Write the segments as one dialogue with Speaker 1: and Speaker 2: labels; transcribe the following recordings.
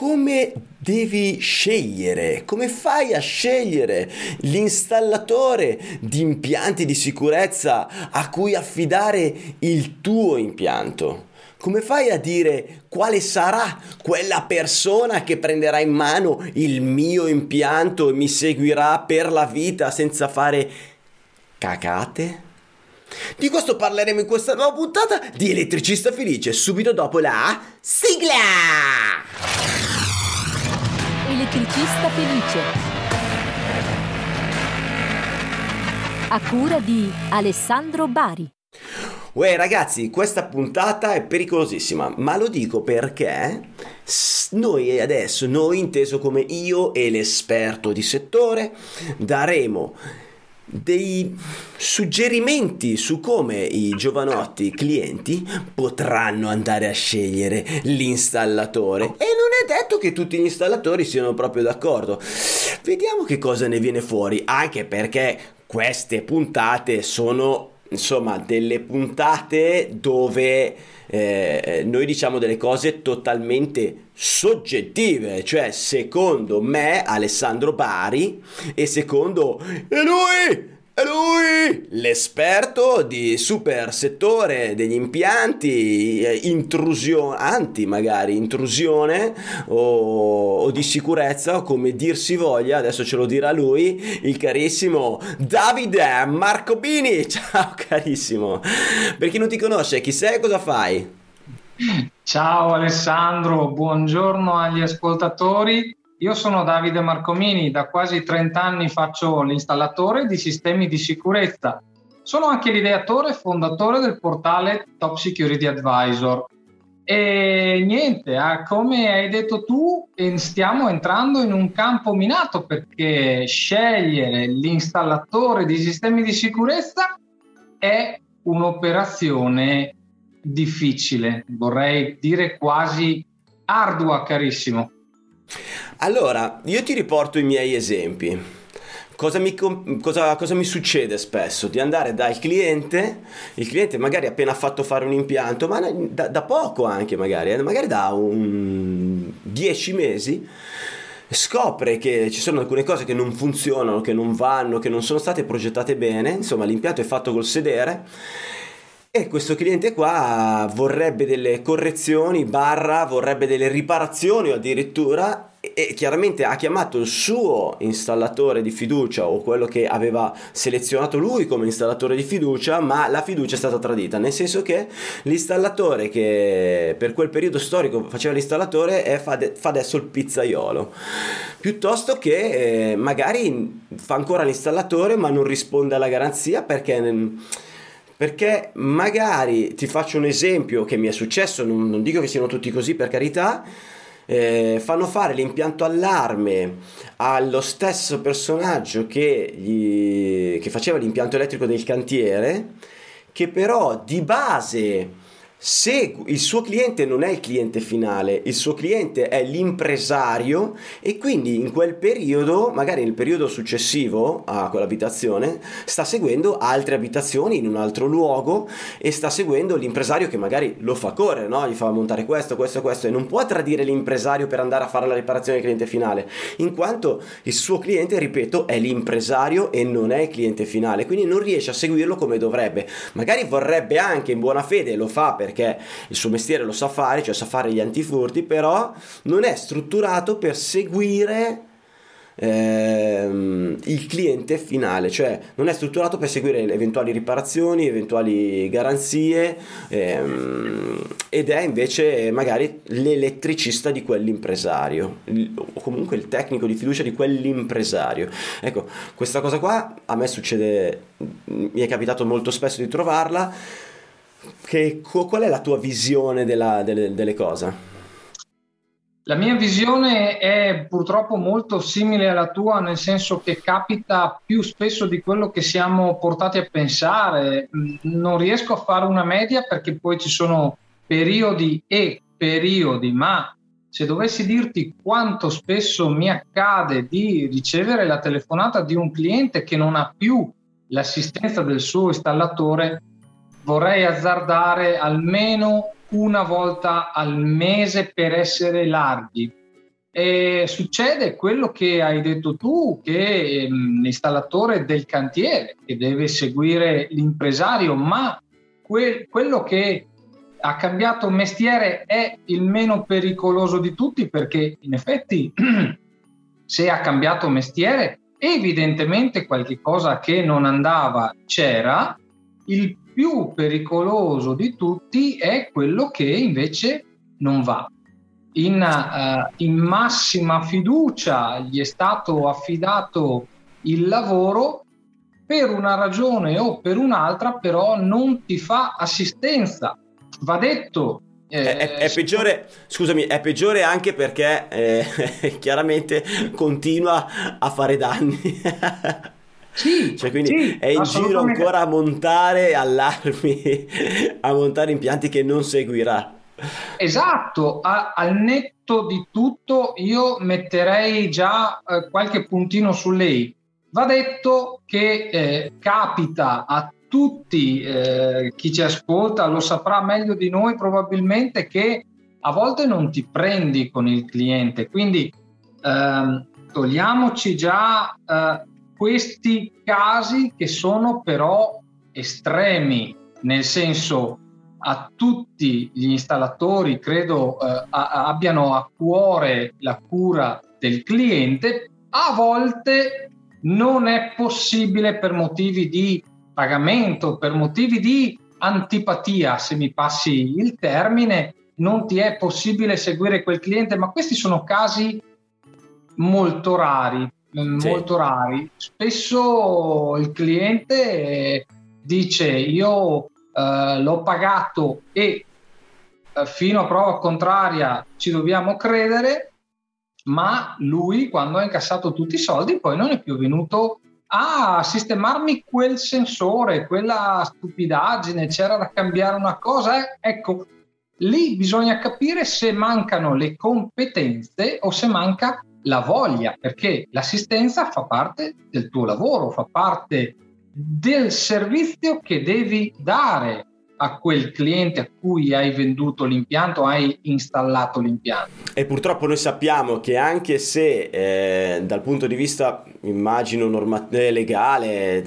Speaker 1: come devi scegliere, come fai a scegliere l'installatore di impianti di sicurezza a cui affidare il tuo impianto. Come fai a dire quale sarà quella persona che prenderà in mano il mio impianto e mi seguirà per la vita senza fare cacate? Di questo parleremo in questa nuova puntata di Elettricista Felice, subito dopo la sigla!
Speaker 2: Elettricista Felice. A cura di Alessandro Bari.
Speaker 1: Uè ragazzi, questa puntata è pericolosissima, ma lo dico perché noi adesso, noi inteso come io e l'esperto di settore, daremo dei suggerimenti su come i giovanotti clienti potranno andare a scegliere l'installatore. E non è detto che tutti gli installatori siano proprio d'accordo. Vediamo che cosa ne viene fuori anche perché queste puntate sono insomma delle puntate dove eh, noi diciamo delle cose totalmente soggettive, cioè secondo me Alessandro Bari e secondo e lui è lui, l'esperto di super settore degli impianti, eh, intrusione, anti magari intrusione o, o, di sicurezza o come dir si voglia, adesso ce lo dirà lui, il carissimo Davide Marcobini. Ciao carissimo, per chi non ti conosce, chi sei e cosa fai?
Speaker 3: Ciao Alessandro, buongiorno agli ascoltatori. Io sono Davide Marcomini, da quasi 30 anni faccio l'installatore di sistemi di sicurezza. Sono anche l'ideatore e fondatore del portale Top Security Advisor. E niente, ah, come hai detto tu, stiamo entrando in un campo minato perché scegliere l'installatore di sistemi di sicurezza è un'operazione difficile, vorrei dire quasi ardua, carissimo.
Speaker 1: Allora, io ti riporto i miei esempi. Cosa mi, cosa, cosa mi, succede spesso? Di andare dal cliente, il cliente magari ha appena fatto fare un impianto, ma da, da poco anche magari, eh, magari da un 10 mesi, scopre che ci sono alcune cose che non funzionano, che non vanno, che non sono state progettate bene, insomma l'impianto è fatto col sedere e questo cliente qua vorrebbe delle correzioni, barra, vorrebbe delle riparazioni o addirittura e chiaramente ha chiamato il suo installatore di fiducia o quello che aveva selezionato lui come installatore di fiducia, ma la fiducia è stata tradita, nel senso che l'installatore che per quel periodo storico faceva l'installatore è, fa, de, fa adesso il pizzaiolo, piuttosto che eh, magari fa ancora l'installatore ma non risponde alla garanzia perché perché magari ti faccio un esempio che mi è successo, non, non dico che siano tutti così per carità, eh, fanno fare l'impianto allarme allo stesso personaggio che, gli, che faceva l'impianto elettrico del cantiere, che però di base se il suo cliente non è il cliente finale, il suo cliente è l'impresario e quindi in quel periodo, magari nel periodo successivo a quell'abitazione, sta seguendo altre abitazioni in un altro luogo e sta seguendo l'impresario che magari lo fa correre, no? gli fa montare questo, questo, questo e non può tradire l'impresario per andare a fare la riparazione del cliente finale, in quanto il suo cliente, ripeto, è l'impresario e non è il cliente finale, quindi non riesce a seguirlo come dovrebbe. Magari vorrebbe anche in buona fede, lo fa per perché il suo mestiere lo sa fare, cioè sa fare gli antifurti, però non è strutturato per seguire ehm, il cliente finale, cioè non è strutturato per seguire eventuali riparazioni, eventuali garanzie ehm, ed è invece magari l'elettricista di quell'impresario o comunque il tecnico di fiducia di quell'impresario. Ecco, questa cosa qua a me succede, mi è capitato molto spesso di trovarla che, qual è la tua visione della, delle, delle cose?
Speaker 3: La mia visione è purtroppo molto simile alla tua, nel senso che capita più spesso di quello che siamo portati a pensare. Non riesco a fare una media perché poi ci sono periodi e periodi, ma se dovessi dirti quanto spesso mi accade di ricevere la telefonata di un cliente che non ha più l'assistenza del suo installatore, vorrei azzardare almeno una volta al mese per essere larghi. E succede quello che hai detto tu, che ehm, l'installatore del cantiere che deve seguire l'impresario, ma que- quello che ha cambiato mestiere è il meno pericoloso di tutti perché in effetti se ha cambiato mestiere evidentemente qualche cosa che non andava c'era, il più pericoloso di tutti è quello che invece non va in, uh, in massima fiducia gli è stato affidato il lavoro per una ragione o per un'altra, però non ti fa assistenza. Va detto.
Speaker 1: Eh, è, è, peggiore, scusami, è peggiore anche perché eh, chiaramente continua a fare danni.
Speaker 3: Sì,
Speaker 1: cioè, quindi
Speaker 3: sì,
Speaker 1: è in giro ancora a montare allarmi, a montare impianti che non seguirà.
Speaker 3: Esatto, a, al netto di tutto io metterei già eh, qualche puntino su lei. Va detto che eh, capita a tutti, eh, chi ci ascolta lo saprà meglio di noi probabilmente, che a volte non ti prendi con il cliente. Quindi ehm, togliamoci già eh, questi casi che sono però estremi, nel senso a tutti gli installatori credo eh, a, abbiano a cuore la cura del cliente, a volte non è possibile per motivi di pagamento, per motivi di antipatia, se mi passi il termine, non ti è possibile seguire quel cliente, ma questi sono casi molto rari, sì. molto rari. Spesso il cliente dice io eh, l'ho pagato e eh, fino a prova contraria ci dobbiamo credere, ma lui quando ha incassato tutti i soldi poi non è più venuto a sistemarmi quel sensore, quella stupidaggine, c'era da cambiare una cosa, ecco, lì bisogna capire se mancano le competenze o se manca la voglia, perché l'assistenza fa parte del tuo lavoro, fa parte del servizio che devi dare a quel cliente a cui hai venduto l'impianto, hai installato l'impianto.
Speaker 1: E purtroppo noi sappiamo che anche se eh, dal punto di vista, immagino, norma- eh, legale,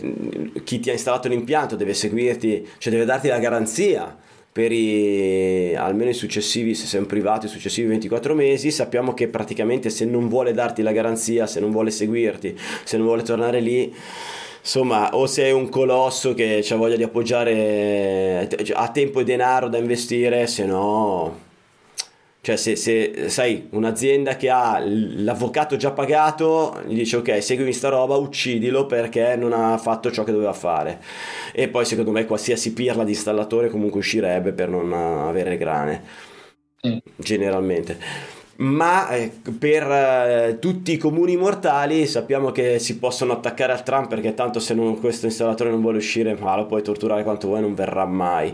Speaker 1: chi ti ha installato l'impianto deve seguirti, cioè deve darti la garanzia per i, almeno i successivi, se sei un privato, i successivi 24 mesi, sappiamo che praticamente se non vuole darti la garanzia, se non vuole seguirti, se non vuole tornare lì insomma, o sei un colosso che ha voglia di appoggiare, ha tempo e denaro da investire, se no... Cioè, se, se sai, un'azienda che ha l'avvocato già pagato, gli dice ok, seguimi sta roba, uccidilo perché non ha fatto ciò che doveva fare. E poi secondo me qualsiasi pirla di installatore comunque uscirebbe per non avere grane. Generalmente ma eh, per eh, tutti i comuni mortali sappiamo che si possono attaccare al tram perché tanto se non, questo installatore non vuole uscire ma lo puoi torturare quanto vuoi non verrà mai.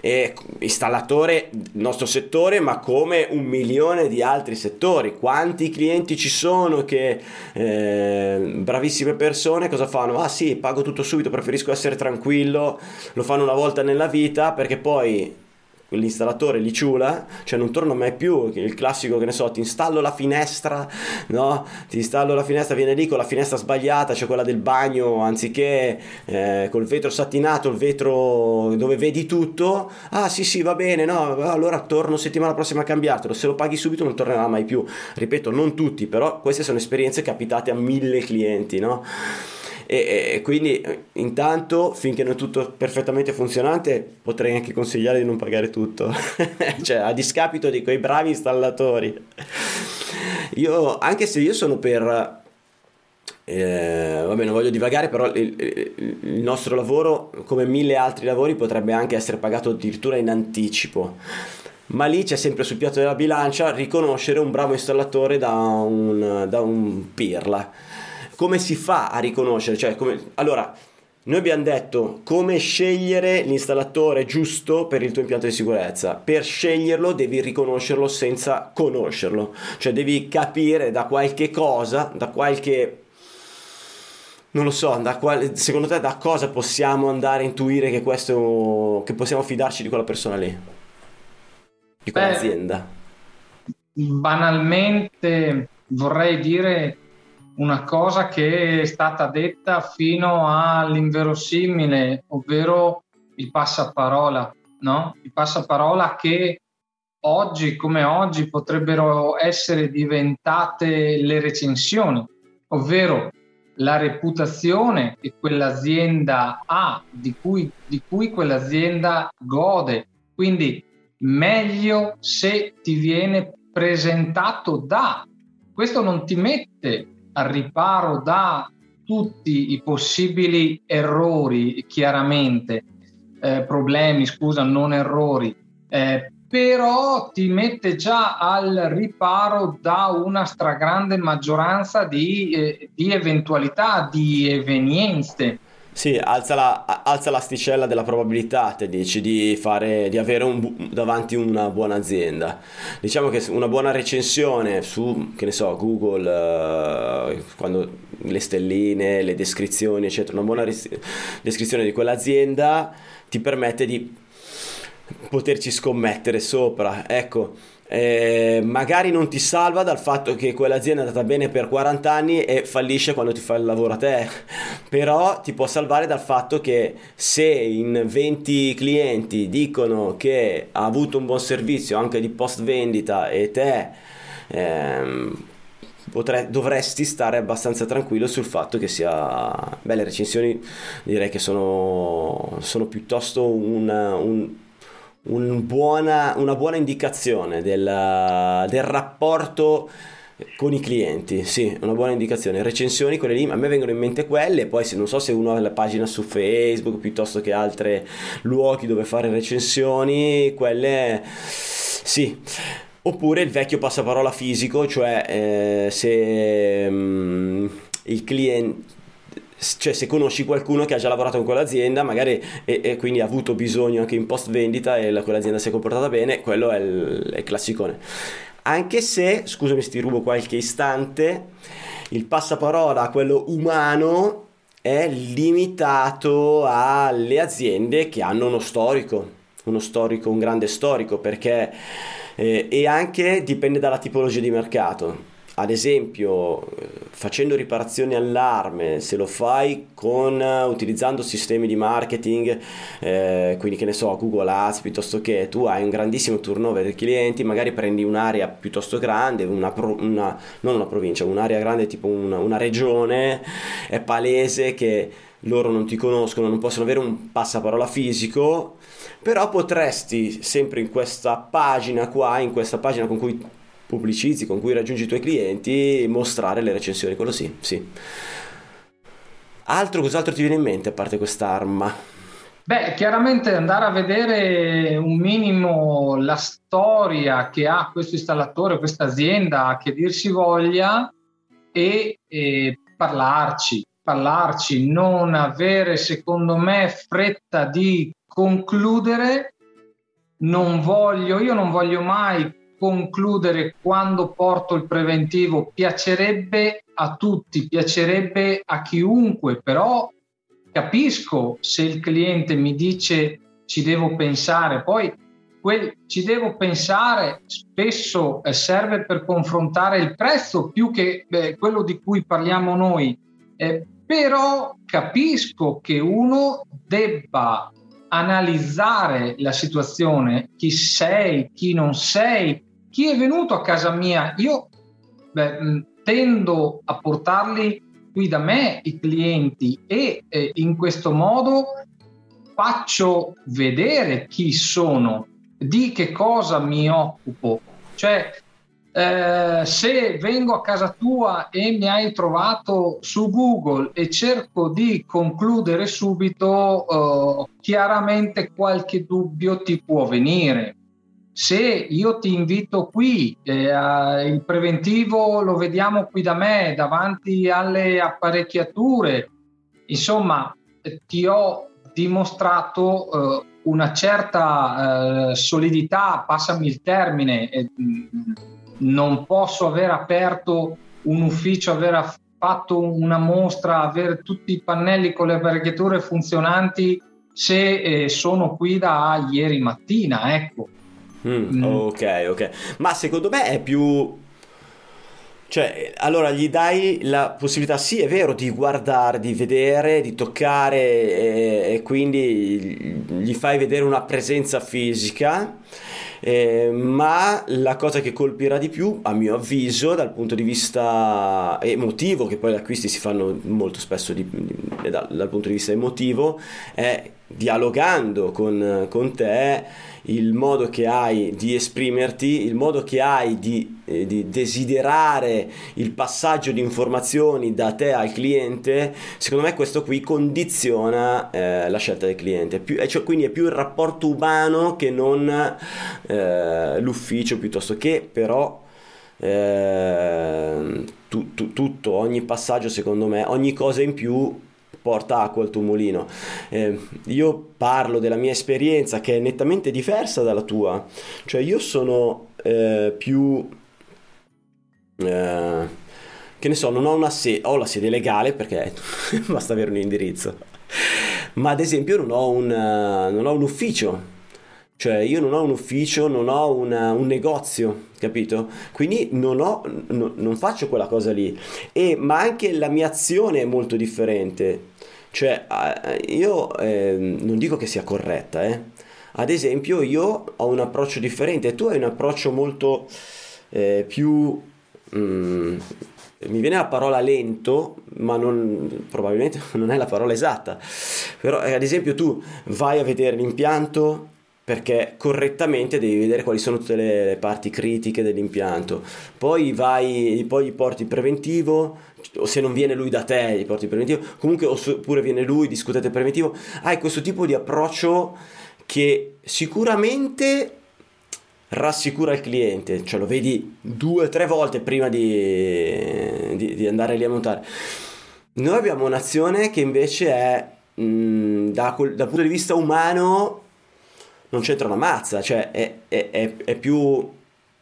Speaker 1: E installatore nostro settore ma come un milione di altri settori. Quanti clienti ci sono che eh, bravissime persone cosa fanno? Ah sì pago tutto subito preferisco essere tranquillo lo fanno una volta nella vita perché poi quell'installatore li ciula, cioè non torna mai più, il classico che ne so, ti installo la finestra, no? Ti installo la finestra, viene lì con la finestra sbagliata, cioè quella del bagno, anziché eh, col vetro satinato, il vetro dove vedi tutto, ah sì sì va bene, no, allora torno settimana prossima a cambiartelo, se lo paghi subito non tornerà mai più, ripeto, non tutti, però queste sono esperienze capitate a mille clienti, no? E, e, quindi intanto finché non è tutto perfettamente funzionante potrei anche consigliare di non pagare tutto. Cioè a discapito di quei bravi installatori. Io anche se io sono per eh, vabbè non voglio divagare però il, il, nostro lavoro come mille altri lavori potrebbe anche essere pagato addirittura in anticipo. Ma lì c'è sempre sul piatto della bilancia riconoscere un bravo installatore da un, da un pirla come si fa a riconoscere? Cioè, come... Allora, noi abbiamo detto come scegliere l'installatore giusto per il tuo impianto di sicurezza. Per sceglierlo devi riconoscerlo senza conoscerlo, cioè devi capire da qualche cosa, da qualche non lo so, quale, secondo te da cosa possiamo andare a intuire che questo che possiamo fidarci di quella persona lì? Di quell'azienda?
Speaker 3: banalmente vorrei dire una cosa che è stata detta fino all'inverosimile, ovvero il passaparola, no? Il passaparola che oggi come oggi potrebbero essere diventate le recensioni, ovvero la reputazione che quell'azienda ha, di cui, di cui quell'azienda gode. Quindi meglio se ti viene presentato da. Questo non ti mette al riparo da tutti i possibili errori, chiaramente, eh, problemi, scusa, non errori, eh, però ti mette già al riparo da una stragrande maggioranza di, eh, di eventualità, di evenienze.
Speaker 1: Sì, alza, la, alza l'asticella della probabilità, te dici, di, fare, di avere un, davanti una buona azienda. Diciamo che una buona recensione su, che ne so, Google, eh, quando le stelline, le descrizioni, eccetera, una buona ris- descrizione di quell'azienda ti permette di poterci scommettere sopra. Ecco, eh, magari non ti salva dal fatto che quell'azienda è andata bene per 40 anni e fallisce quando ti fa il lavoro a te, però ti può salvare dal fatto che se in 20 clienti dicono che ha avuto un buon servizio anche di post vendita e te ehm, potre, dovresti stare abbastanza tranquillo sul fatto che sia beh le recensioni. Direi che sono, sono piuttosto un, un un buona, una buona indicazione del, del rapporto con i clienti, sì, una buona indicazione. Recensioni, quelle lì, a me vengono in mente quelle, poi se non so se uno ha la pagina su Facebook piuttosto che altri luoghi dove fare recensioni, quelle sì. Oppure il vecchio passaparola fisico, cioè eh, se mm, il cliente cioè se conosci qualcuno che ha già lavorato con quell'azienda magari e, e quindi ha avuto bisogno anche in post vendita e la, quell'azienda si è comportata bene, quello è il, è il classicone. Anche se, scusami se ti rubo qualche istante, il passaparola, quello umano, è limitato alle aziende che hanno uno storico, uno storico, un grande storico, perché eh, e anche dipende dalla tipologia di mercato ad esempio facendo riparazioni all'arme se lo fai con utilizzando sistemi di marketing eh, quindi che ne so Google Ads piuttosto che tu hai un grandissimo turnover di clienti magari prendi un'area piuttosto grande una, pro, una non una provincia un'area grande tipo una, una regione è palese che loro non ti conoscono non possono avere un passaparola fisico però potresti sempre in questa pagina qua in questa pagina con cui pubblicizzi, con cui raggiungi i tuoi clienti, mostrare le recensioni, quello sì, sì. Altro, cos'altro ti viene in mente a parte quest'arma?
Speaker 3: Beh, chiaramente andare a vedere un minimo la storia che ha questo installatore, questa azienda, che dir si voglia, e, e parlarci, parlarci, non avere, secondo me, fretta di concludere. Non voglio, io non voglio mai concludere quando porto il preventivo piacerebbe a tutti, piacerebbe a chiunque, però capisco se il cliente mi dice ci devo pensare, poi quel ci devo pensare spesso eh, serve per confrontare il prezzo più che beh, quello di cui parliamo noi, eh, però capisco che uno debba analizzare la situazione, chi sei, chi non sei, chi è venuto a casa mia, io beh, tendo a portarli qui da me i clienti e eh, in questo modo faccio vedere chi sono, di che cosa mi occupo. Cioè, eh, se vengo a casa tua e mi hai trovato su Google e cerco di concludere subito, eh, chiaramente qualche dubbio ti può venire se io ti invito qui, eh, il preventivo lo vediamo qui da me, davanti alle apparecchiature, insomma, ti ho dimostrato eh, una certa eh, solidità, passami il termine, non posso aver aperto un ufficio, aver fatto una mostra, avere tutti i pannelli con le apparecchiature funzionanti se eh, sono qui da ieri mattina, ecco
Speaker 1: Mm, mm. Ok, ok. Ma secondo me è più cioè, allora gli dai la possibilità, sì, è vero, di guardare, di vedere, di toccare e, e quindi gli fai vedere una presenza fisica, eh, ma la cosa che colpirà di più, a mio avviso, dal punto di vista emotivo, che poi gli acquisti si fanno molto spesso di, di, dal, dal punto di vista emotivo, è dialogando con, con te il modo che hai di esprimerti, il modo che hai di, eh, di, desiderare il passaggio di informazioni da te al cliente, secondo me questo qui condiziona eh, la scelta del cliente. Più, cioè, quindi è più il rapporto umano che non eh, l'ufficio piuttosto che però eh, tu, tu, tutto, ogni passaggio secondo me, ogni cosa in più porta acqua al tuo mulino. Eh, io parlo della mia esperienza che è nettamente diversa dalla tua, cioè io sono eh, più... Eh, che ne so, non ho una sede, ho la sede legale perché basta avere un indirizzo, ma ad esempio non ho un, non ho un ufficio cioè io non ho un ufficio, non ho una, un negozio, capito? Quindi non, ho, no, non faccio quella cosa lì. E, ma anche la mia azione è molto differente. Cioè io eh, non dico che sia corretta, eh. Ad esempio io ho un approccio differente, tu hai un approccio molto eh, più... Mm, mi viene la parola lento, ma non, probabilmente non è la parola esatta. Però, eh, ad esempio, tu vai a vedere l'impianto, perché correttamente devi vedere quali sono tutte le parti critiche dell'impianto. Poi vai, poi gli porti il preventivo, o se non viene lui da te, gli porti il preventivo. Comunque, oppure viene lui, discutete il preventivo. Hai questo tipo di approccio che sicuramente rassicura il cliente, cioè lo vedi due o tre volte prima di, di, di, andare lì a montare. Noi abbiamo un'azione che invece è mh, da, dal punto di vista umano non c'entra una mazza, cioè è, è, è, è più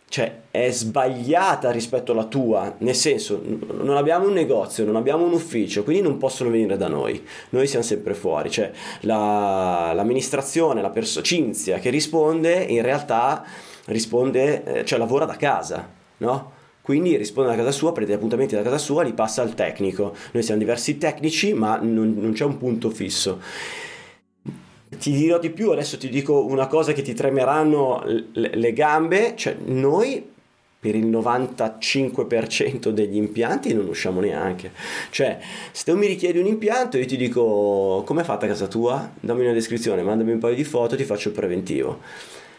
Speaker 1: cioè è sbagliata rispetto alla tua, nel senso non abbiamo un negozio, non abbiamo un ufficio, quindi non possono venire da noi, noi siamo sempre fuori, cioè la, l'amministrazione, la persona, Cinzia che risponde in realtà risponde, eh, cioè lavora da casa, no? Quindi risponde da casa sua, prende gli appuntamenti da casa sua, li passa al tecnico. Noi siamo diversi tecnici, ma non, non c'è un punto fisso. Ti dirò di più, adesso ti dico una cosa che ti tremeranno le gambe, cioè noi per il 95% degli impianti non usciamo neanche. Cioè, se tu mi richiedi un impianto, io ti dico come è fatta casa tua? Dammi una descrizione, mandami un paio di foto, ti faccio il preventivo.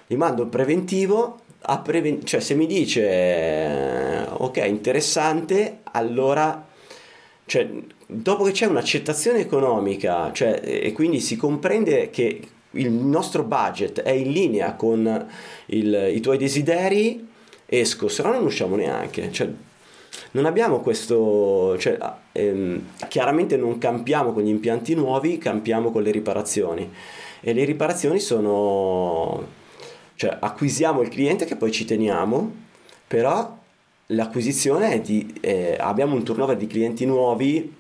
Speaker 1: Gli mando il preventivo, preven- cioè se mi dice ok, interessante, allora cioè, dopo che c'è un'accettazione economica, cioè, e quindi si comprende che il nostro budget è in linea con il, i tuoi desideri, esco, se no non usciamo neanche. Cioè, non abbiamo questo, cioè, ehm, chiaramente non campiamo con gli impianti nuovi, campiamo con le riparazioni e le riparazioni sono, cioè acquisiamo il cliente che poi ci teniamo, però l'acquisizione è di, eh, abbiamo un turnover di clienti nuovi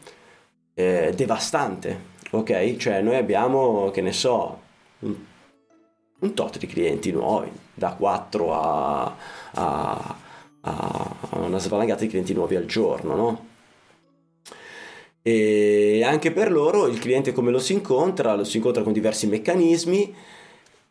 Speaker 1: eh, devastante, ok? Cioè noi abbiamo, che ne so, un, un tot di clienti nuovi, da 4 a, a, a una svalangata di clienti nuovi al giorno, no? E anche per loro il cliente come lo si incontra? Lo si incontra con diversi meccanismi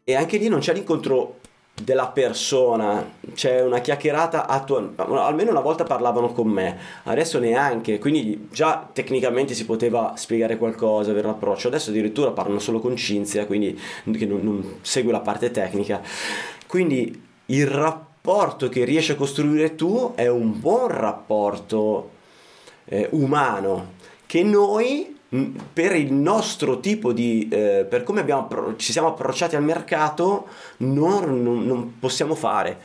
Speaker 1: e anche lì non c'è l'incontro della persona, c'è una chiacchierata attuale, almeno una volta parlavano con me, adesso neanche, quindi già tecnicamente si poteva spiegare qualcosa, avere un approccio, adesso addirittura parlano solo con Cinzia, quindi che non, non segue la parte tecnica. Quindi il rapporto che riesci a costruire tu è un buon rapporto eh, umano che noi per il nostro tipo di eh, per come abbiamo, ci siamo approcciati al mercato non, non, non, possiamo fare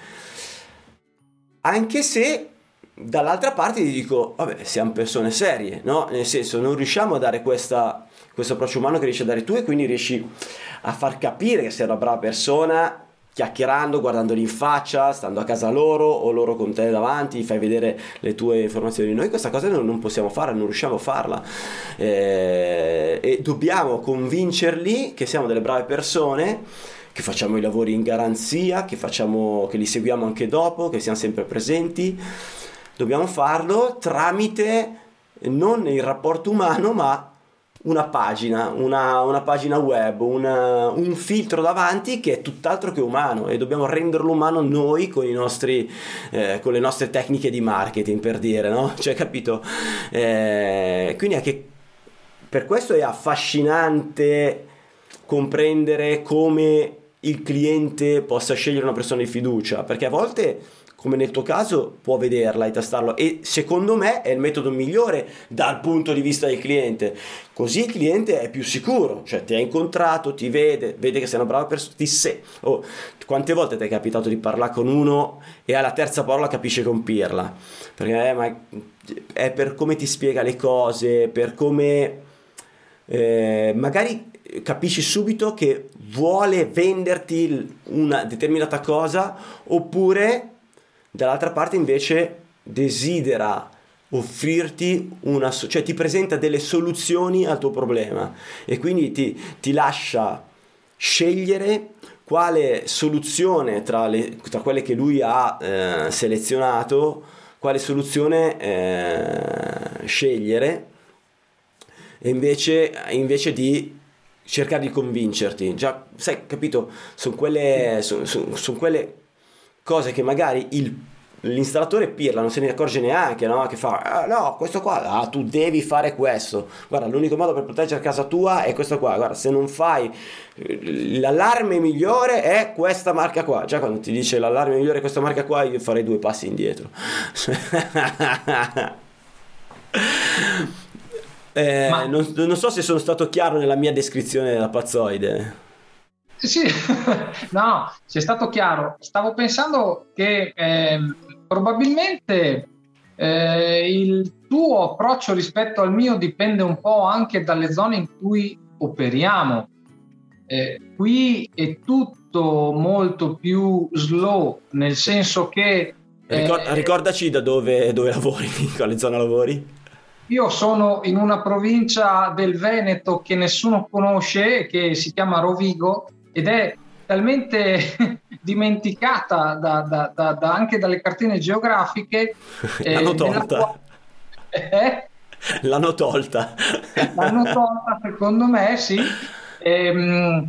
Speaker 1: anche se dall'altra parte ti dico vabbè siamo persone serie no? nel senso non riusciamo a dare questa, questo approccio umano che riesci a dare tu e quindi riesci a far capire che sei una brava persona chiacchierando, guardandoli in faccia, stando a casa loro o loro con te davanti, fai vedere le tue informazioni. Noi questa cosa non, possiamo fare, non riusciamo a farla eh, e dobbiamo convincerli che siamo delle brave persone che facciamo i lavori in garanzia, che, facciamo, che li seguiamo anche dopo, che siamo sempre presenti. Dobbiamo farlo tramite non il rapporto umano, ma una pagina, una, una pagina web, una, un filtro davanti che è tutt'altro che umano e dobbiamo renderlo umano noi con, nostri, eh, con le nostre tecniche di marketing, per dire, no? Cioè, capito? Eh, quindi anche per questo è affascinante comprendere come il cliente possa scegliere una persona di fiducia, perché a volte come nel tuo caso, può vederla e tastarlo e secondo me è il metodo migliore dal punto di vista del cliente. Così il cliente è più sicuro, cioè ti ha incontrato, ti vede, vede che sei una brava persona, ti sei. Oh, quante volte ti è capitato di parlare con uno e alla terza parola capisce compirla? Perché eh, ma è per come ti spiega le cose, per come eh, magari capisci subito che vuole venderti una determinata cosa oppure dall'altra parte invece desidera offrirti una cioè ti presenta delle soluzioni al tuo problema e quindi ti, ti lascia scegliere quale soluzione tra, le, tra quelle che lui ha eh, selezionato quale soluzione eh, scegliere invece, invece di cercare di convincerti. Già sai capito? Sono quelle, son, son, son quelle cose che magari il, l'installatore pirla non se ne accorge neanche, no? che fa, ah, no, questo qua, ah, tu devi fare questo, guarda, l'unico modo per proteggere casa tua è questo qua, guarda, se non fai, l'allarme migliore è questa marca qua, già quando ti dice l'allarme migliore è questa marca qua, io farei due passi indietro. eh, Ma... non, non so se sono stato chiaro nella mia descrizione della pazzoide.
Speaker 3: Sì, no, sei stato chiaro. Stavo pensando che eh, probabilmente eh, il tuo approccio rispetto al mio dipende un po' anche dalle zone in cui operiamo. Eh, qui è tutto molto più slow, nel senso che...
Speaker 1: Eh, ricordaci da dove, dove lavori, in quale zona lavori?
Speaker 3: Io sono in una provincia del Veneto che nessuno conosce, che si chiama Rovigo, ed è talmente dimenticata da, da, da, anche dalle cartine geografiche.
Speaker 1: L'hanno eh, tolta. Quale... Eh? L'hanno tolta.
Speaker 3: L'hanno tolta, secondo me, sì. Ehm,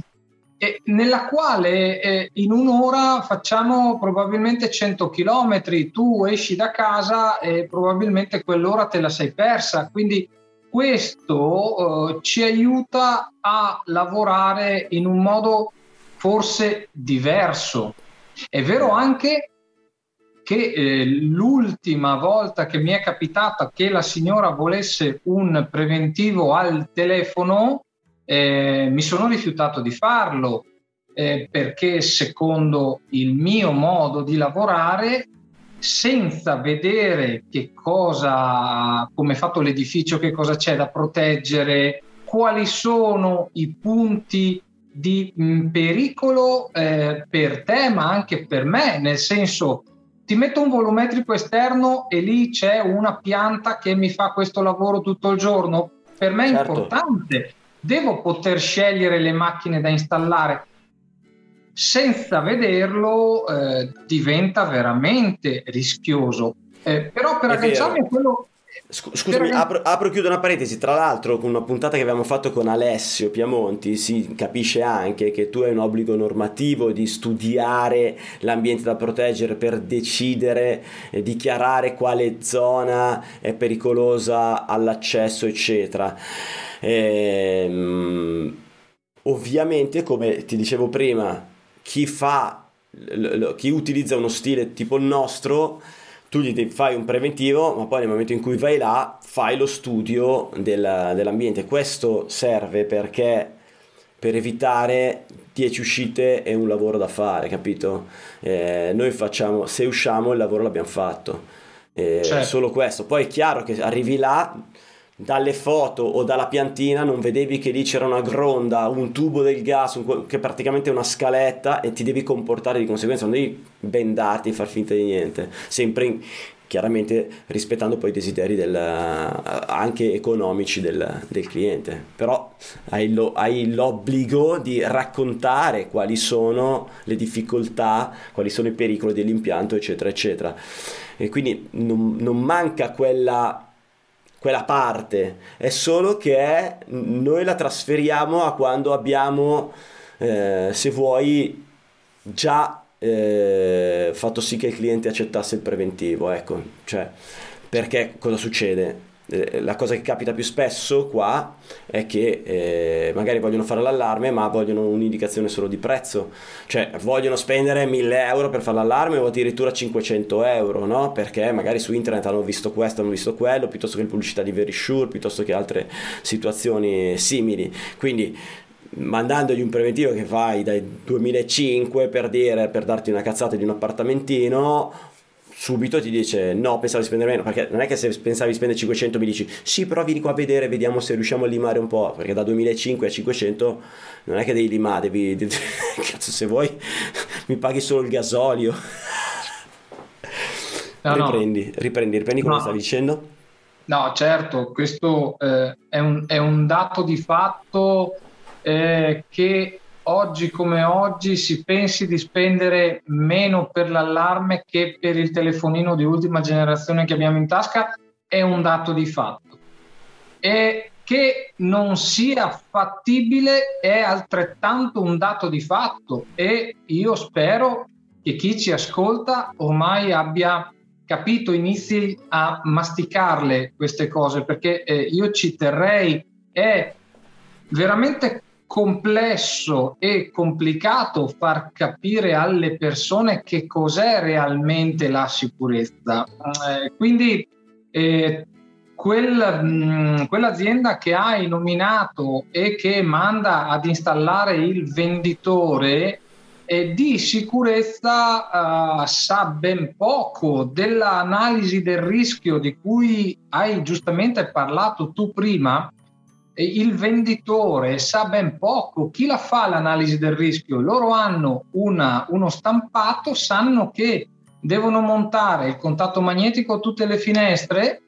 Speaker 3: e nella quale eh, in un'ora facciamo probabilmente 100 km, tu esci da casa e probabilmente quell'ora te la sei persa, quindi questo eh, ci aiuta a lavorare in un modo forse diverso. È vero anche che eh, l'ultima volta che mi è capitata che la signora volesse un preventivo al telefono, eh, mi sono rifiutato di farlo eh, perché secondo il mio modo di lavorare, senza vedere che cosa, come è fatto l'edificio, che cosa c'è da proteggere, quali sono i punti di mh, pericolo eh, per te, ma anche per me, nel senso ti metto un volumetrico esterno e lì c'è una pianta che mi fa questo lavoro tutto il giorno. Per me è certo. importante, devo poter scegliere le macchine da installare. Senza vederlo eh, diventa veramente rischioso. Eh, però per agganciarmi a quello
Speaker 1: Scusami, apro, apro e chiudo una parentesi. Tra l'altro, con una puntata che abbiamo fatto con Alessio Piamonti, si capisce anche che tu hai un obbligo normativo di studiare l'ambiente da proteggere per decidere, e dichiarare quale zona è pericolosa all'accesso, eccetera. Ehm, ovviamente, come ti dicevo prima, chi fa, chi utilizza uno stile tipo il nostro tu gli fai un preventivo, ma poi nel momento in cui vai là fai lo studio del, dell'ambiente. Questo serve perché per evitare 10 uscite è un lavoro da fare, capito? Eh, noi facciamo, se usciamo il lavoro l'abbiamo fatto. Eh, certo. Solo questo. Poi è chiaro che arrivi là dalle foto o dalla piantina non vedevi che lì c'era una gronda, un tubo del gas, un, che è praticamente una scaletta e ti devi comportare di conseguenza, non devi bendarti e far finta di niente, sempre in, chiaramente rispettando poi i desideri del, anche economici del, del cliente. Però hai, lo, hai, l'obbligo di raccontare quali sono le difficoltà, quali sono i pericoli dell'impianto, eccetera, eccetera. E quindi non, non manca quella quella parte, è solo che noi la trasferiamo a quando abbiamo, eh, se vuoi, già eh, fatto sì che il cliente accettasse il preventivo, ecco, cioè, perché cosa succede? Eh, la cosa che capita più spesso qua è che eh, magari vogliono fare l'allarme ma vogliono un'indicazione solo di prezzo cioè vogliono spendere 1000 euro per fare l'allarme o addirittura 500 euro no? perché magari su internet hanno visto questo hanno visto quello piuttosto che pubblicità di Verisure piuttosto che altre situazioni simili quindi mandandogli un preventivo che fai dal 2005 per dire per darti una cazzata di un appartamentino subito ti dice no pensavi di spendere meno perché non è che se pensavi di spendere 500 mi dici sì però vieni qua a vedere vediamo se riusciamo a limare un po' perché da 2005 a 500 non è che devi limare devi, devi cazzo se vuoi mi paghi solo il gasolio no, riprendi, no. riprendi riprendi come no. stavi dicendo
Speaker 3: no certo questo eh, è, un, è un dato di fatto eh, che oggi come oggi si pensi di spendere meno per l'allarme che per il telefonino di ultima generazione che abbiamo in tasca è un dato di fatto. E che non sia fattibile è altrettanto un dato di fatto e io spero che chi ci ascolta ormai abbia capito, inizi a masticarle queste cose perché eh, io ci terrei, è veramente complesso e complicato far capire alle persone che cos'è realmente la sicurezza. Eh, quindi eh, quel, mm, quell'azienda che hai nominato e che manda ad installare il venditore eh, di sicurezza uh, sa ben poco dell'analisi del rischio di cui hai giustamente parlato tu prima il venditore sa ben poco, chi la fa l'analisi del rischio? Loro hanno una, uno stampato, sanno che devono montare il contatto magnetico a tutte le finestre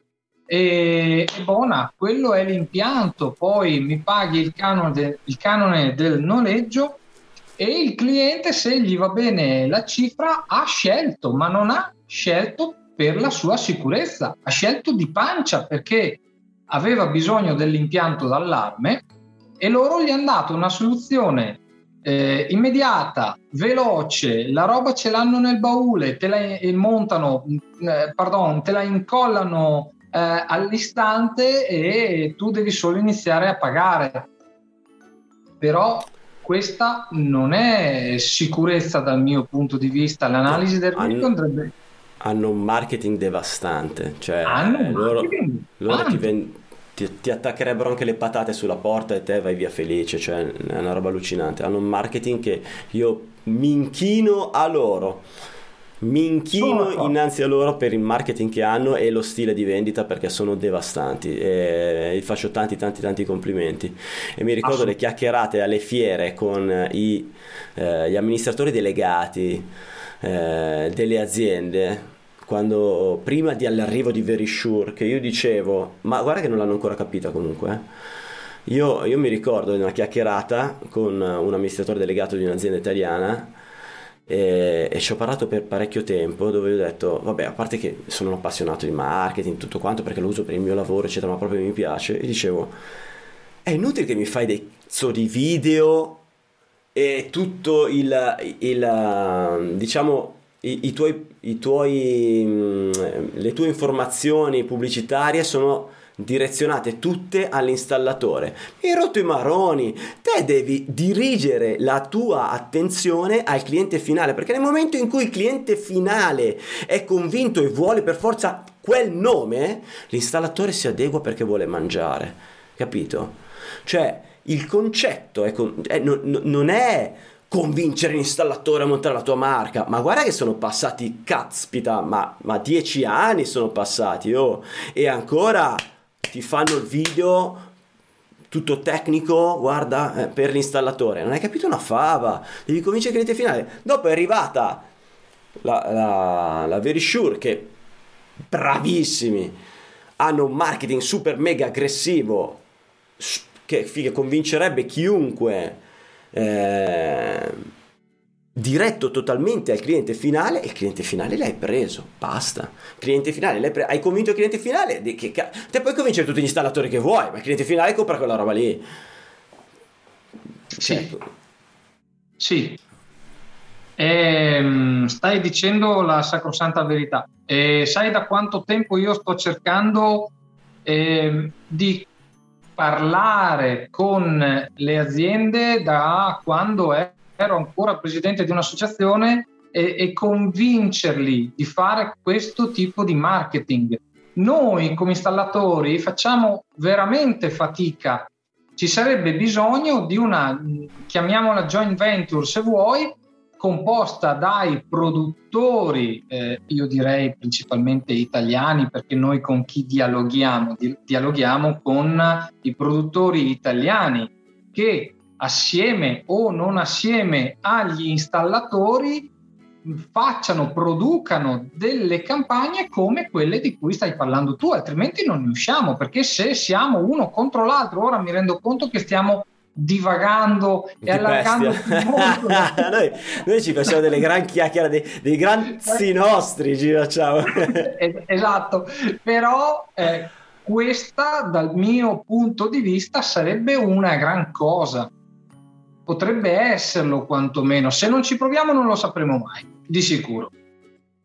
Speaker 3: e, e buona, quello è l'impianto, poi mi paghi il canone, de, il canone del noleggio e il cliente se gli va bene la cifra ha scelto, ma non ha scelto per la sua sicurezza, ha scelto di pancia perché aveva bisogno dell'impianto d'allarme e loro gli hanno dato una soluzione eh, immediata, veloce, la roba ce l'hanno nel baule, te la montano, eh, pardon, te la incollano eh, all'istante e tu devi solo iniziare a pagare. Però questa non è sicurezza dal mio punto di vista, l'analisi del rischio andrebbe
Speaker 1: hanno un marketing devastante, cioè hanno loro, loro ti, ven- ti, ti, attaccherebbero anche le patate sulla porta e te vai via felice, cioè è una roba allucinante. Hanno un marketing che io mi inchino a loro. Mi inchino innanzi a loro per il marketing che hanno e lo stile di vendita perché sono devastanti e gli faccio tanti tanti tanti complimenti e mi ricordo le chiacchierate alle fiere con i, eh, gli amministratori delegati eh, delle aziende quando prima dell'arrivo di Verisure, che io dicevo, ma guarda che non l'hanno ancora capita comunque. Eh. Io, io, mi ricordo di una chiacchierata con un amministratore delegato di un'azienda italiana e, e, ci ho parlato per parecchio tempo dove ho detto, vabbè, a parte che sono un appassionato di marketing, tutto quanto, perché lo uso per il mio lavoro, eccetera, ma proprio mi piace, e dicevo, è inutile che mi fai dei so di video e tutto il, il diciamo, i, i, tuoi, i tuoi, mm, le tue informazioni pubblicitarie sono direzionate tutte all'installatore. Mi hai rotto i maroni. Te devi dirigere la tua attenzione al cliente finale, perché nel momento in cui il cliente finale è convinto e vuole per forza quel nome, l'installatore si adegua perché vuole mangiare. Capito? Cioè, il concetto è, è, non, non è convincere l'installatore a montare la tua marca. Ma guarda che sono passati, caspita, ma, ma dieci anni sono passati, oh, e ancora ti fanno il video tutto tecnico, guarda, eh, per l'installatore. Non hai capito una fava, devi convincere il cliente finale. Dopo è arrivata la, la, la Verisure che bravissimi, hanno un marketing super mega aggressivo che, che convincerebbe chiunque eh, diretto totalmente al cliente finale e il cliente finale l'hai preso, basta. Cliente finale, l'hai pre- hai convinto il cliente finale, di che, te puoi convincere tutti gli installatori che vuoi, ma il cliente finale compra quella roba lì.
Speaker 3: Sì. Certo. Sì. E, ehm, stai dicendo la sacrosanta verità. E sai da quanto tempo io sto cercando eh, di parlare con le aziende da quando ero ancora presidente di un'associazione e, e convincerli di fare questo tipo di marketing. Noi come installatori facciamo veramente fatica ci sarebbe bisogno di una, chiamiamola joint venture se vuoi, composta dai produttori, eh, io direi principalmente italiani, perché noi con chi dialoghiamo? Di- dialoghiamo con i produttori italiani che assieme o non assieme agli installatori facciano, producano delle campagne come quelle di cui stai parlando tu, altrimenti non ne usciamo, perché se siamo uno contro l'altro, ora mi rendo conto che stiamo divagando
Speaker 1: di
Speaker 3: e allargando molto.
Speaker 1: noi, noi, ci facciamo delle gran chiacchiere dei, dei granzi nostri ci facciamo.
Speaker 3: Esatto. Però eh, questa dal mio punto di vista sarebbe una gran cosa. Potrebbe esserlo quantomeno. Se non ci proviamo non lo sapremo mai di sicuro.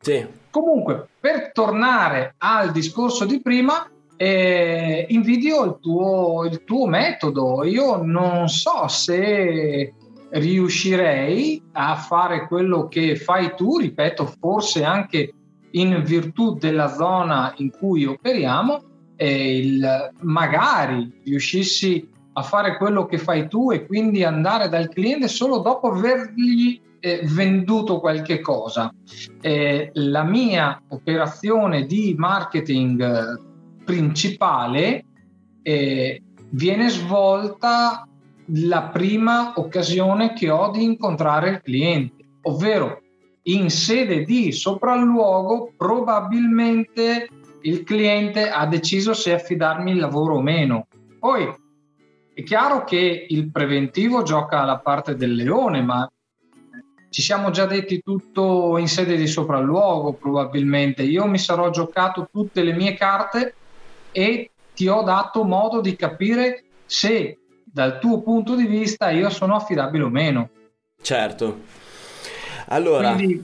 Speaker 1: Sì.
Speaker 3: comunque per tornare al discorso di prima eh, invidio il tuo, il tuo metodo. Io non so se riuscirei a fare quello che fai tu, ripeto, forse anche in virtù della zona in cui operiamo, e il, magari riuscissi a fare quello che fai tu e quindi andare dal cliente solo dopo avergli eh, venduto qualche cosa. Eh, la mia operazione di marketing principale eh, viene svolta la prima occasione che ho di incontrare il cliente, ovvero in sede di sopralluogo probabilmente il cliente ha deciso se affidarmi il lavoro o meno. Poi è chiaro che il preventivo gioca la parte del leone, ma ci siamo già detti tutto in sede di sopralluogo probabilmente. Io mi sarò giocato tutte le mie carte e ti ho dato modo di capire se dal tuo punto di vista io sono affidabile o meno.
Speaker 1: Certo. Allora... Quindi...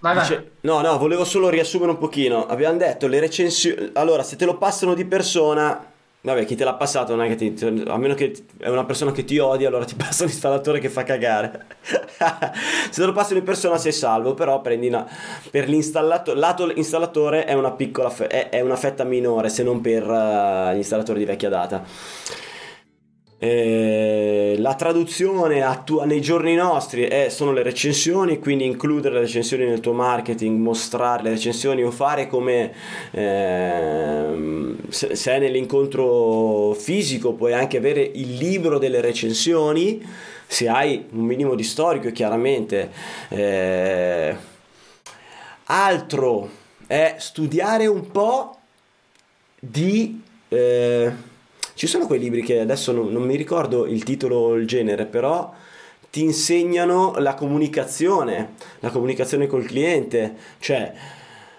Speaker 1: Vai, vai. Dice, no, no, volevo solo riassumere un pochino. Abbiamo detto le recensioni. Allora, se te lo passano di persona, Vabbè, chi te l'ha passato non è che ti. A meno che è una persona che ti odia, allora ti passa un installatore che fa cagare. Se te lo passano in persona sei salvo, però prendi una. Per l'installatore. Lato installatore è una piccola. È, è una fetta minore, se non per uh, gli installatori di vecchia data. Eh, la traduzione attua- nei giorni nostri è, sono le recensioni, quindi includere le recensioni nel tuo marketing, mostrare le recensioni o fare come eh, se, se è nell'incontro fisico puoi anche avere il libro delle recensioni se hai un minimo di storico chiaramente. Eh, altro è studiare un po' di... Ci sono quei libri che adesso non, non mi ricordo il titolo o il genere, però ti insegnano la comunicazione, la comunicazione col cliente, cioè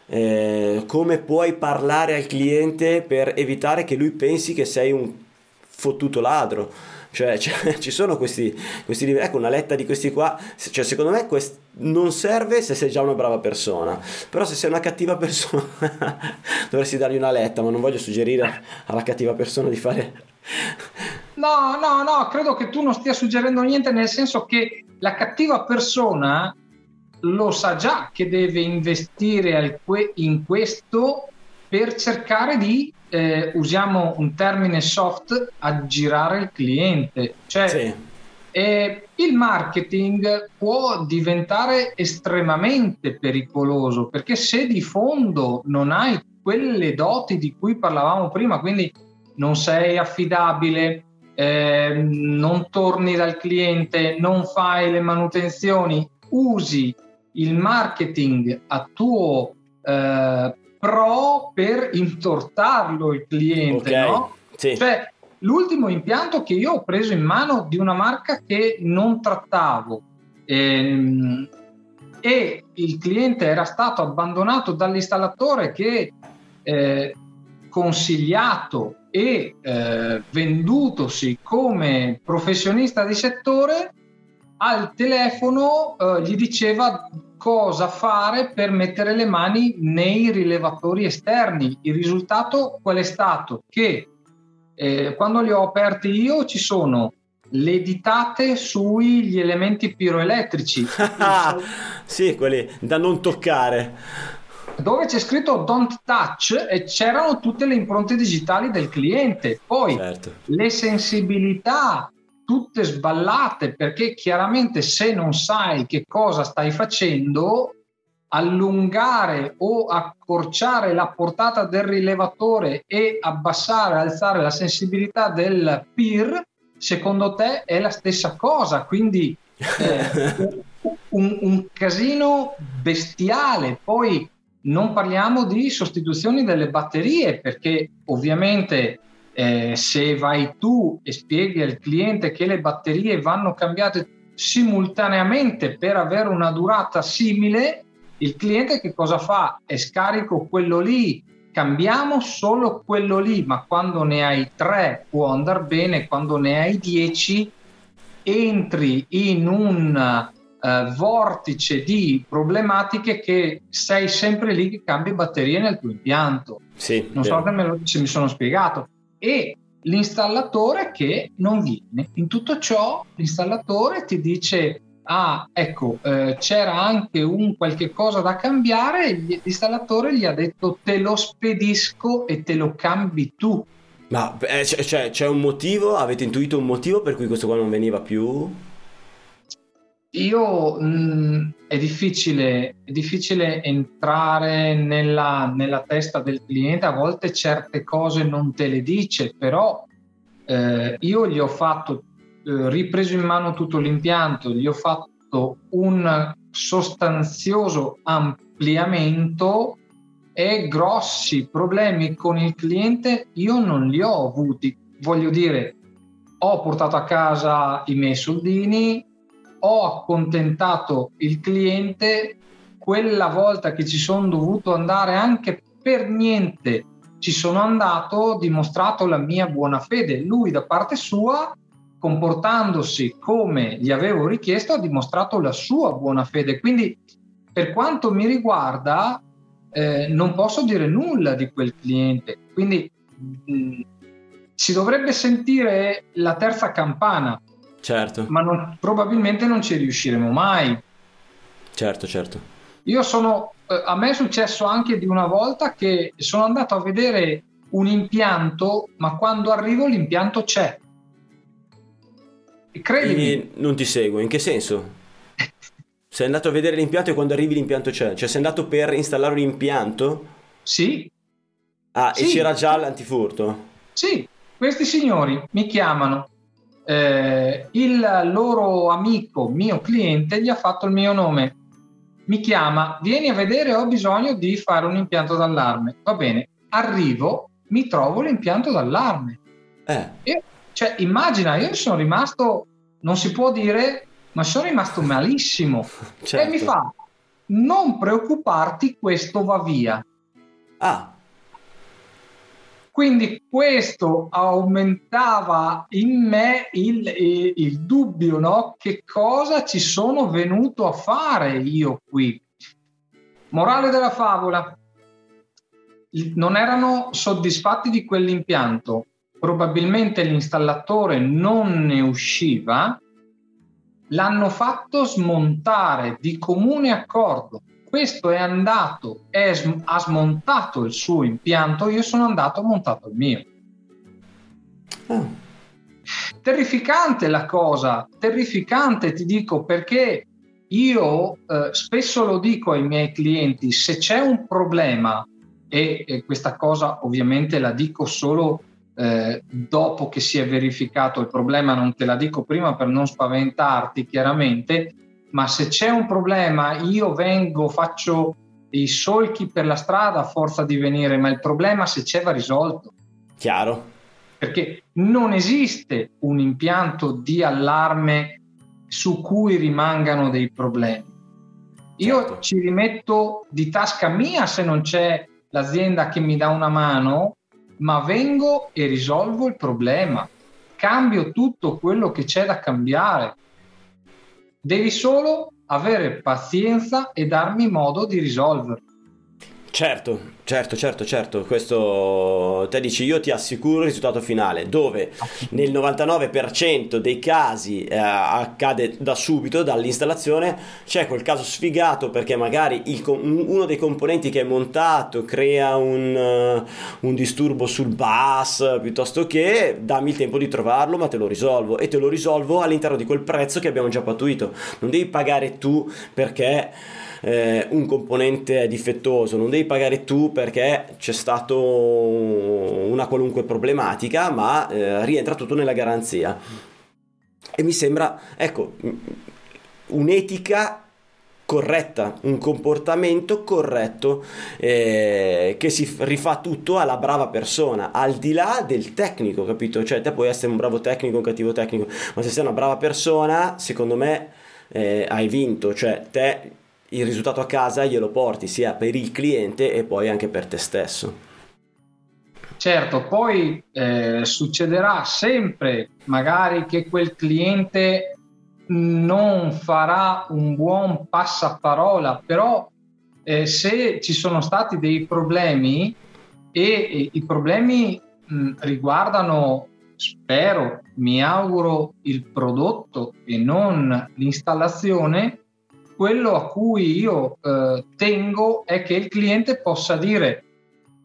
Speaker 1: eh, come puoi parlare al cliente per evitare che lui pensi che sei un fottuto ladro cioè, cioè, ci sono questi, questi livelli, ecco una letta di questi qua, cioè, secondo me quest- non serve se sei già una brava persona, però se sei una cattiva persona dovresti dargli una letta, ma non voglio suggerire alla cattiva persona di fare...
Speaker 3: No, no, no, credo che tu non stia suggerendo niente nel senso che la cattiva persona lo sa già che deve investire in questo per cercare di eh, usiamo un termine soft, aggirare il cliente. Cioè, sì. eh, il marketing può diventare estremamente pericoloso perché se di fondo non hai quelle doti di cui parlavamo prima, quindi non sei affidabile, eh, non torni dal cliente, non fai le manutenzioni, usi il marketing a tuo eh, pro per intortarlo il cliente, okay. no? Sì. Cioè, l'ultimo impianto che io ho preso in mano di una marca che non trattavo ehm, e il cliente era stato abbandonato dall'installatore che eh, consigliato e eh, vendutosi come professionista di settore al telefono eh, gli diceva cosa fare per mettere le mani nei rilevatori esterni. Il risultato qual è stato? Che eh, quando li ho aperti io ci sono le ditate sugli elementi piroelettrici.
Speaker 1: sì, quelli da non toccare.
Speaker 3: Dove c'è scritto don't touch e c'erano tutte le impronte digitali del cliente. Poi certo. le sensibilità tutte sballate perché chiaramente se non sai che cosa stai facendo allungare o accorciare la portata del rilevatore e abbassare, alzare la sensibilità del PIR, secondo te è la stessa cosa. Quindi eh, un, un casino bestiale. Poi non parliamo di sostituzioni delle batterie perché ovviamente eh, se vai tu e spieghi al cliente che le batterie vanno cambiate simultaneamente per avere una durata simile, il cliente che cosa fa? È scarico quello lì, cambiamo solo quello lì, ma quando ne hai tre può andare bene, quando ne hai dieci entri in un uh, vortice di problematiche che sei sempre lì che cambi batterie nel tuo impianto.
Speaker 1: Sì,
Speaker 3: non so lo, se mi sono spiegato. E l'installatore che non viene. In tutto ciò l'installatore ti dice ah ecco eh, c'era anche un qualche cosa da cambiare e l'installatore gli ha detto te lo spedisco e te lo cambi tu
Speaker 1: ma eh, c'è, c'è, un motivo? Avete intuito un motivo per cui questo qua non veniva più
Speaker 3: io mh, mm, è, difficile, è difficile entrare nella, nella, testa del cliente a volte certe cose non te le dice però eh, io gli ho fatto eh, ripreso in mano tutto l'impianto, gli ho fatto un sostanzioso ampliamento e grossi problemi con il cliente io non li ho avuti. Voglio dire, ho portato a casa i miei soldini, ho accontentato il cliente, quella volta che ci sono dovuto andare anche per niente ci sono andato, dimostrato la mia buona fede. Lui da parte sua comportandosi come gli avevo richiesto, ha dimostrato la sua buona fede. Quindi, per quanto mi riguarda, eh, non posso dire nulla di quel cliente. Quindi, mh, mm, si dovrebbe sentire la terza campana.
Speaker 1: Certo.
Speaker 3: Ma non, probabilmente non ci riusciremo mai.
Speaker 1: Certo, certo.
Speaker 3: Io sono, eh, a me è successo anche di una volta che sono andato a vedere un impianto, ma quando arrivo l'impianto c'è Credimi.
Speaker 1: E non ti seguo, in che senso? sei andato a vedere l'impianto e quando arrivi l'impianto c'è? Cioè sei andato per installare un impianto?
Speaker 3: Sì.
Speaker 1: Ah, sì. e c'era già l'antifurto?
Speaker 3: Sì, questi signori mi chiamano, eh, il loro amico, mio cliente, gli ha fatto il mio nome. Mi chiama, vieni a vedere, ho bisogno di fare un impianto d'allarme. Va bene, arrivo, mi trovo l'impianto d'allarme.
Speaker 1: Eh.
Speaker 3: E cioè, immagina, io sono rimasto, non si può dire, ma sono rimasto malissimo. Certo. E mi certo. fa, non preoccuparti, questo va via.
Speaker 1: Ah.
Speaker 3: Quindi questo aumentava in me il, il, il dubbio, no? Che cosa ci sono venuto a fare io qui? Morale della favola, non erano soddisfatti di quell'impianto, probabilmente l'installatore non ne usciva, l'hanno fatto smontare di comune accordo. Questo è andato, è, ha smontato il suo impianto, io sono andato, ho montato il mio. Oh. Terrificante la cosa, terrificante ti dico perché io eh, spesso lo dico ai miei clienti, se c'è un problema, e, e questa cosa ovviamente la dico solo eh, dopo che si è verificato il problema, non te la dico prima per non spaventarti chiaramente, ma se c'è un problema io vengo, faccio i solchi per la strada a forza di venire, ma il problema se c'è va risolto.
Speaker 1: Chiaro.
Speaker 3: Perché non esiste un impianto di allarme su cui rimangano dei problemi. Io certo. ci rimetto di tasca mia se non c'è l'azienda che mi dà una mano, ma vengo e risolvo il problema. Cambio tutto quello che c'è da cambiare. Devi solo avere pazienza e darmi modo di risolverlo.
Speaker 1: Certo, certo, certo, certo, questo te dici io ti assicuro il risultato finale, dove nel 99% dei casi eh, accade da subito, dall'installazione, c'è quel caso sfigato perché magari il, uno dei componenti che è montato crea un, uh, un disturbo sul bus, piuttosto che dammi il tempo di trovarlo ma te lo risolvo. E te lo risolvo all'interno di quel prezzo che abbiamo già pattuito, non devi pagare tu perché eh, un componente è difettoso, non devi pagare tu perché c'è stata una qualunque problematica, ma eh, rientra tutto nella garanzia. E mi sembra, ecco, un'etica corretta, un comportamento corretto eh, che si rifà tutto alla brava persona, al di là del tecnico, capito? Cioè te puoi essere un bravo tecnico, un cattivo tecnico, ma se sei una brava persona, secondo me eh, hai vinto, cioè te il risultato a casa glielo porti sia per il cliente e poi anche per te stesso.
Speaker 3: Certo, poi eh, succederà sempre magari che quel cliente non farà un buon passaparola, però eh, se ci sono stati dei problemi e, e i problemi mh, riguardano, spero, mi auguro, il prodotto e non l'installazione, quello a cui io eh, tengo è che il cliente possa dire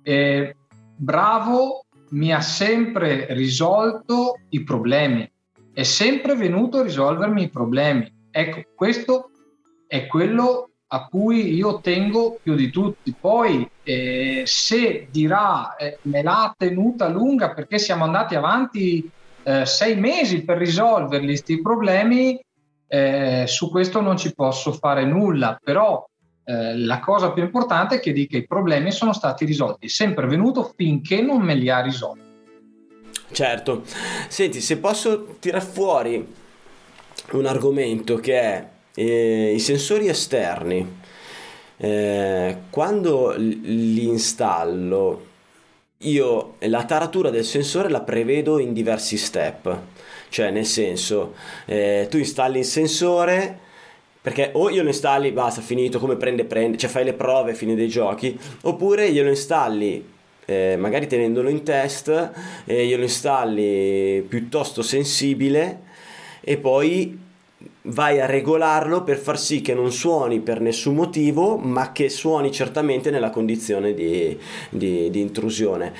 Speaker 3: eh, bravo, mi ha sempre risolto i problemi, è sempre venuto a risolvermi i problemi. Ecco, questo è quello a cui io tengo più di tutti. Poi eh, se dirà eh, me l'ha tenuta lunga perché siamo andati avanti eh, sei mesi per risolverli questi problemi, eh, su questo non ci posso fare nulla, però eh, la cosa più importante è che dica i problemi sono stati risolti, è sempre venuto finché non me li ha risolti.
Speaker 1: Certo, senti, se posso tirare fuori un argomento che è eh, i sensori esterni, eh, quando li installo, io la taratura del sensore la prevedo in diversi step cioè nel senso eh, tu installi il sensore perché o glielo installi, basta, finito, come prende, prende, cioè fai le prove, fine dei giochi, oppure glielo installi eh, magari tenendolo in test, eh, glielo installi piuttosto sensibile e poi vai a regolarlo per far sì che non suoni per nessun motivo, ma che suoni certamente nella condizione di, di, di intrusione.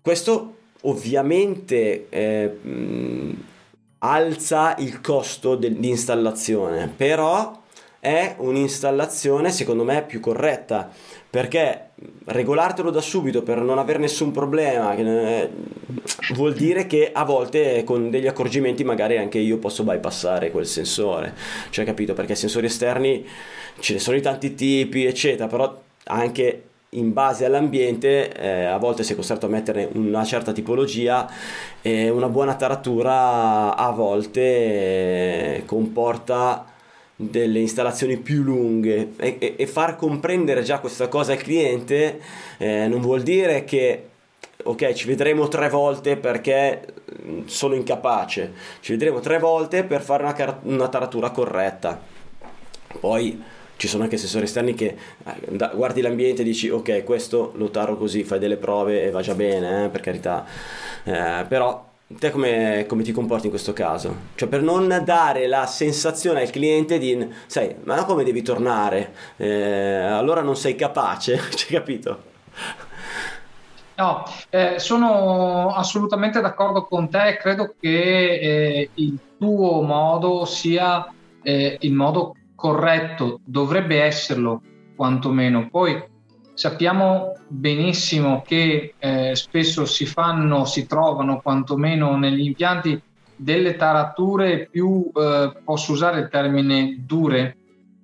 Speaker 1: Questo ovviamente eh, alza il costo de- di installazione, però è un'installazione secondo me più corretta perché regolartelo da subito per non avere nessun problema eh, vuol dire che a volte con degli accorgimenti magari anche io posso bypassare quel sensore cioè capito? Perché sensori esterni ce ne sono di tanti tipi eccetera però anche in base all'ambiente eh, a volte sei costretto a mettere una certa tipologia e una buona taratura a volte eh, comporta delle installazioni più lunghe. E, e, e, far comprendere già questa cosa al cliente eh, non vuol dire che ok ci vedremo tre volte perché mm, sono incapace. Ci vedremo tre volte per fare una, una taratura corretta. Poi ci sono anche sensori esterni che eh, guardi l'ambiente e dici ok questo lo taro così, fai delle prove e va già bene, eh, per carità, eh, però te come, come, ti comporti in questo caso? Cioè per non dare la sensazione al cliente di, sai, ma come devi tornare? Eh, allora non sei capace, c'hai capito?
Speaker 3: No, eh, sono assolutamente d'accordo con te, credo che eh, il tuo modo sia eh, il modo corretto, dovrebbe esserlo quantomeno. Poi sappiamo benissimo che eh, spesso si fanno, si trovano quantomeno negli impianti delle tarature più, eh, posso usare il termine dure,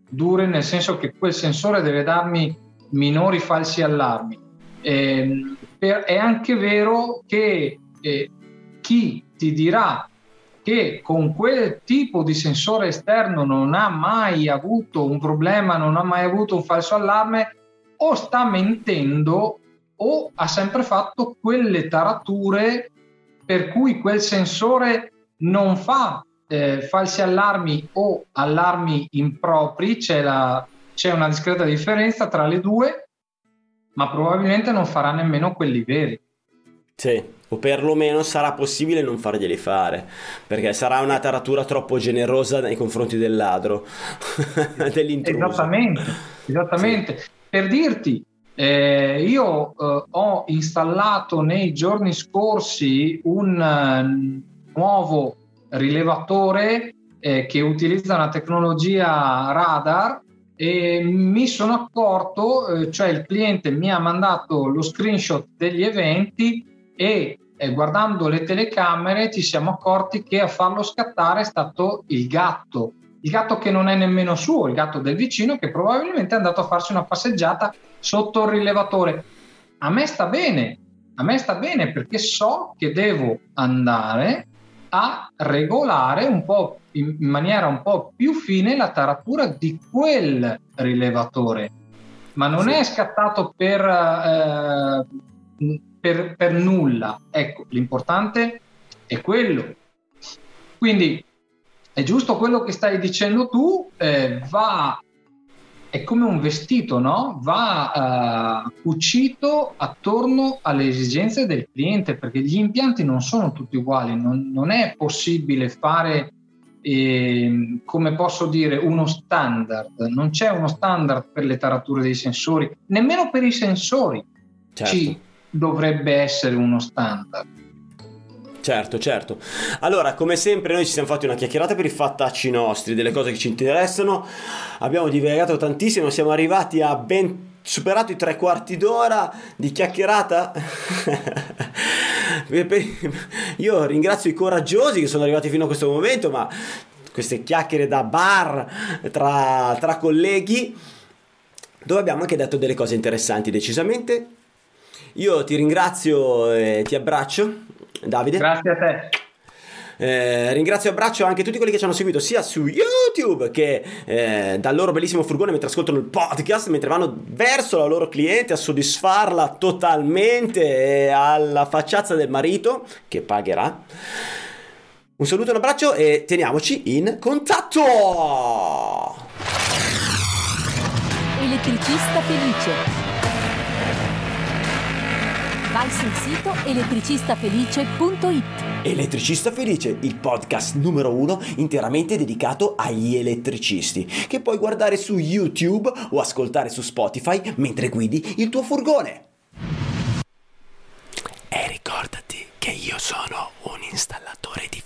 Speaker 3: dure nel senso che quel sensore deve darmi minori falsi allarmi. Eh, per, è anche vero che eh, chi ti dirà che con quel tipo di sensore esterno non ha mai avuto un problema, non ha mai avuto un falso allarme, o sta mentendo o ha sempre fatto quelle tarature per cui quel sensore non fa eh, falsi allarmi o allarmi impropri, c'è, la, c'è una discreta differenza tra le due, ma probabilmente non farà nemmeno quelli veri.
Speaker 1: Sì, o perlomeno sarà possibile non farglieli fare, perché sarà una taratura troppo generosa nei confronti del ladro, dell'intruso.
Speaker 3: Esattamente, esattamente. Sì. Per dirti, eh, io eh, ho installato nei giorni scorsi un uh, nuovo rilevatore eh, che utilizza una tecnologia radar e mi sono accorto, eh, cioè il cliente mi ha mandato lo screenshot degli eventi e eh, guardando le telecamere ci siamo accorti che a farlo scattare è stato il gatto, il gatto che non è nemmeno suo, il gatto del vicino che probabilmente è andato a farsi una passeggiata sotto il rilevatore. A me sta bene, a me sta bene perché so che devo andare a regolare un po' in maniera un po' più fine la taratura di quel rilevatore. Ma non sì. è scattato per, eh, per, per nulla. Ecco, l'importante è quello. Quindi è giusto quello che stai dicendo tu, eh, va è come un vestito, no? Va uh, cucito attorno alle esigenze del cliente, perché gli impianti non sono tutti uguali, non, non è possibile fare, eh, come posso dire, uno standard, non c'è uno standard per le tarature dei sensori, nemmeno per i sensori certo. ci dovrebbe essere uno standard.
Speaker 1: Certo, certo. Allora, come sempre, noi ci siamo fatti una chiacchierata per i fattacci nostri, delle cose che ci interessano. Abbiamo divagato tantissimo, siamo arrivati a ben superato i tre quarti d'ora di chiacchierata. Io ringrazio i coraggiosi che sono arrivati fino a questo momento, ma queste chiacchiere da bar tra, tra colleghi, dove abbiamo anche detto delle cose interessanti decisamente. Io ti ringrazio e ti abbraccio Davide.
Speaker 3: Grazie a te.
Speaker 1: Eh, ringrazio e abbraccio anche tutti quelli che ci hanno seguito sia su YouTube che eh, dal loro bellissimo furgone mentre ascoltano il podcast, mentre vanno verso la loro cliente a soddisfarla totalmente alla facciazza del marito che pagherà. Un saluto e un abbraccio e teniamoci in contatto!
Speaker 2: Elettricista felice Vai sul sito elettricistafelice.it.
Speaker 1: Elettricista Felice, il podcast numero uno interamente dedicato agli elettricisti, che puoi guardare su YouTube o ascoltare su Spotify mentre guidi il tuo furgone. E ricordati che io sono un installatore di